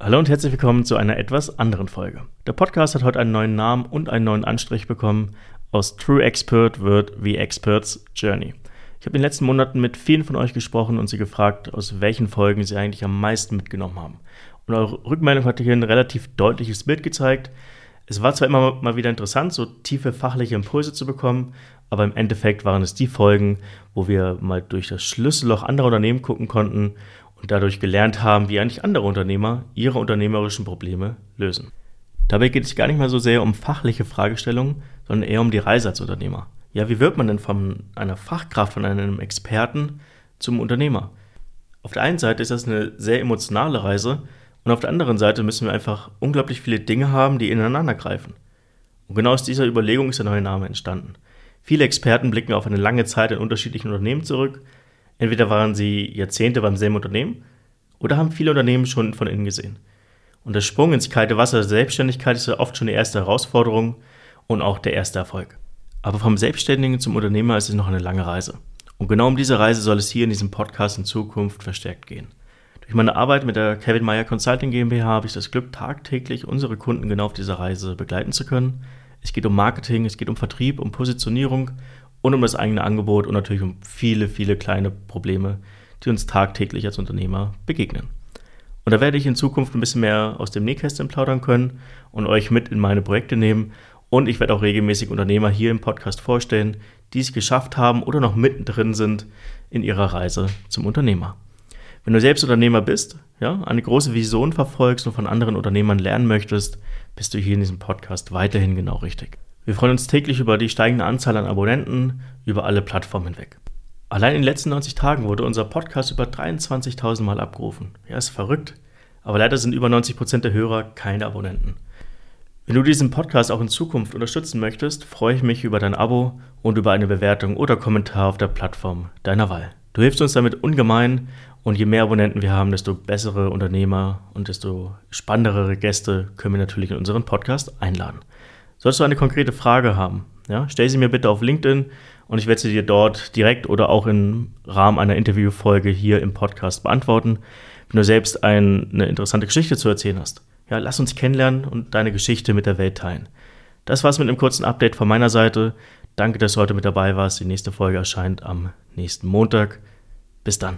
Hallo und herzlich willkommen zu einer etwas anderen Folge. Der Podcast hat heute einen neuen Namen und einen neuen Anstrich bekommen. Aus True Expert wird The Expert's Journey. Ich habe in den letzten Monaten mit vielen von euch gesprochen und sie gefragt, aus welchen Folgen sie eigentlich am meisten mitgenommen haben. Und eure Rückmeldung hat hier ein relativ deutliches Bild gezeigt. Es war zwar immer mal wieder interessant, so tiefe fachliche Impulse zu bekommen, aber im Endeffekt waren es die Folgen, wo wir mal durch das Schlüsselloch anderer Unternehmen gucken konnten und dadurch gelernt haben, wie eigentlich andere Unternehmer ihre unternehmerischen Probleme lösen. Dabei geht es gar nicht mal so sehr um fachliche Fragestellungen, sondern eher um die Reise als Unternehmer. Ja, wie wird man denn von einer Fachkraft, von einem Experten zum Unternehmer? Auf der einen Seite ist das eine sehr emotionale Reise und auf der anderen Seite müssen wir einfach unglaublich viele Dinge haben, die ineinander greifen. Und genau aus dieser Überlegung ist der neue Name entstanden. Viele Experten blicken auf eine lange Zeit in unterschiedlichen Unternehmen zurück, Entweder waren sie Jahrzehnte beim selben Unternehmen oder haben viele Unternehmen schon von innen gesehen. Und der Sprung ins kalte Wasser der Selbstständigkeit ist ja oft schon die erste Herausforderung und auch der erste Erfolg. Aber vom Selbstständigen zum Unternehmer ist es noch eine lange Reise. Und genau um diese Reise soll es hier in diesem Podcast in Zukunft verstärkt gehen. Durch meine Arbeit mit der Kevin Meyer Consulting GmbH habe ich das Glück, tagtäglich unsere Kunden genau auf dieser Reise begleiten zu können. Es geht um Marketing, es geht um Vertrieb, um Positionierung und um das eigene Angebot und natürlich um viele, viele kleine Probleme, die uns tagtäglich als Unternehmer begegnen. Und da werde ich in Zukunft ein bisschen mehr aus dem Nähkästchen plaudern können und euch mit in meine Projekte nehmen. Und ich werde auch regelmäßig Unternehmer hier im Podcast vorstellen, die es geschafft haben oder noch mittendrin sind in ihrer Reise zum Unternehmer. Wenn du selbst Unternehmer bist, ja, eine große Vision verfolgst und von anderen Unternehmern lernen möchtest, bist du hier in diesem Podcast weiterhin genau richtig. Wir freuen uns täglich über die steigende Anzahl an Abonnenten über alle Plattformen hinweg. Allein in den letzten 90 Tagen wurde unser Podcast über 23.000 Mal abgerufen. Ja, ist verrückt. Aber leider sind über 90 Prozent der Hörer keine Abonnenten. Wenn du diesen Podcast auch in Zukunft unterstützen möchtest, freue ich mich über dein Abo und über eine Bewertung oder Kommentar auf der Plattform deiner Wahl. Du hilfst uns damit ungemein und je mehr Abonnenten wir haben, desto bessere Unternehmer und desto spannendere Gäste können wir natürlich in unseren Podcast einladen. Solltest du eine konkrete Frage haben, ja, stell sie mir bitte auf LinkedIn und ich werde sie dir dort direkt oder auch im Rahmen einer Interviewfolge hier im Podcast beantworten. Wenn du selbst ein, eine interessante Geschichte zu erzählen hast, ja, lass uns kennenlernen und deine Geschichte mit der Welt teilen. Das war's mit einem kurzen Update von meiner Seite. Danke, dass du heute mit dabei warst. Die nächste Folge erscheint am nächsten Montag. Bis dann.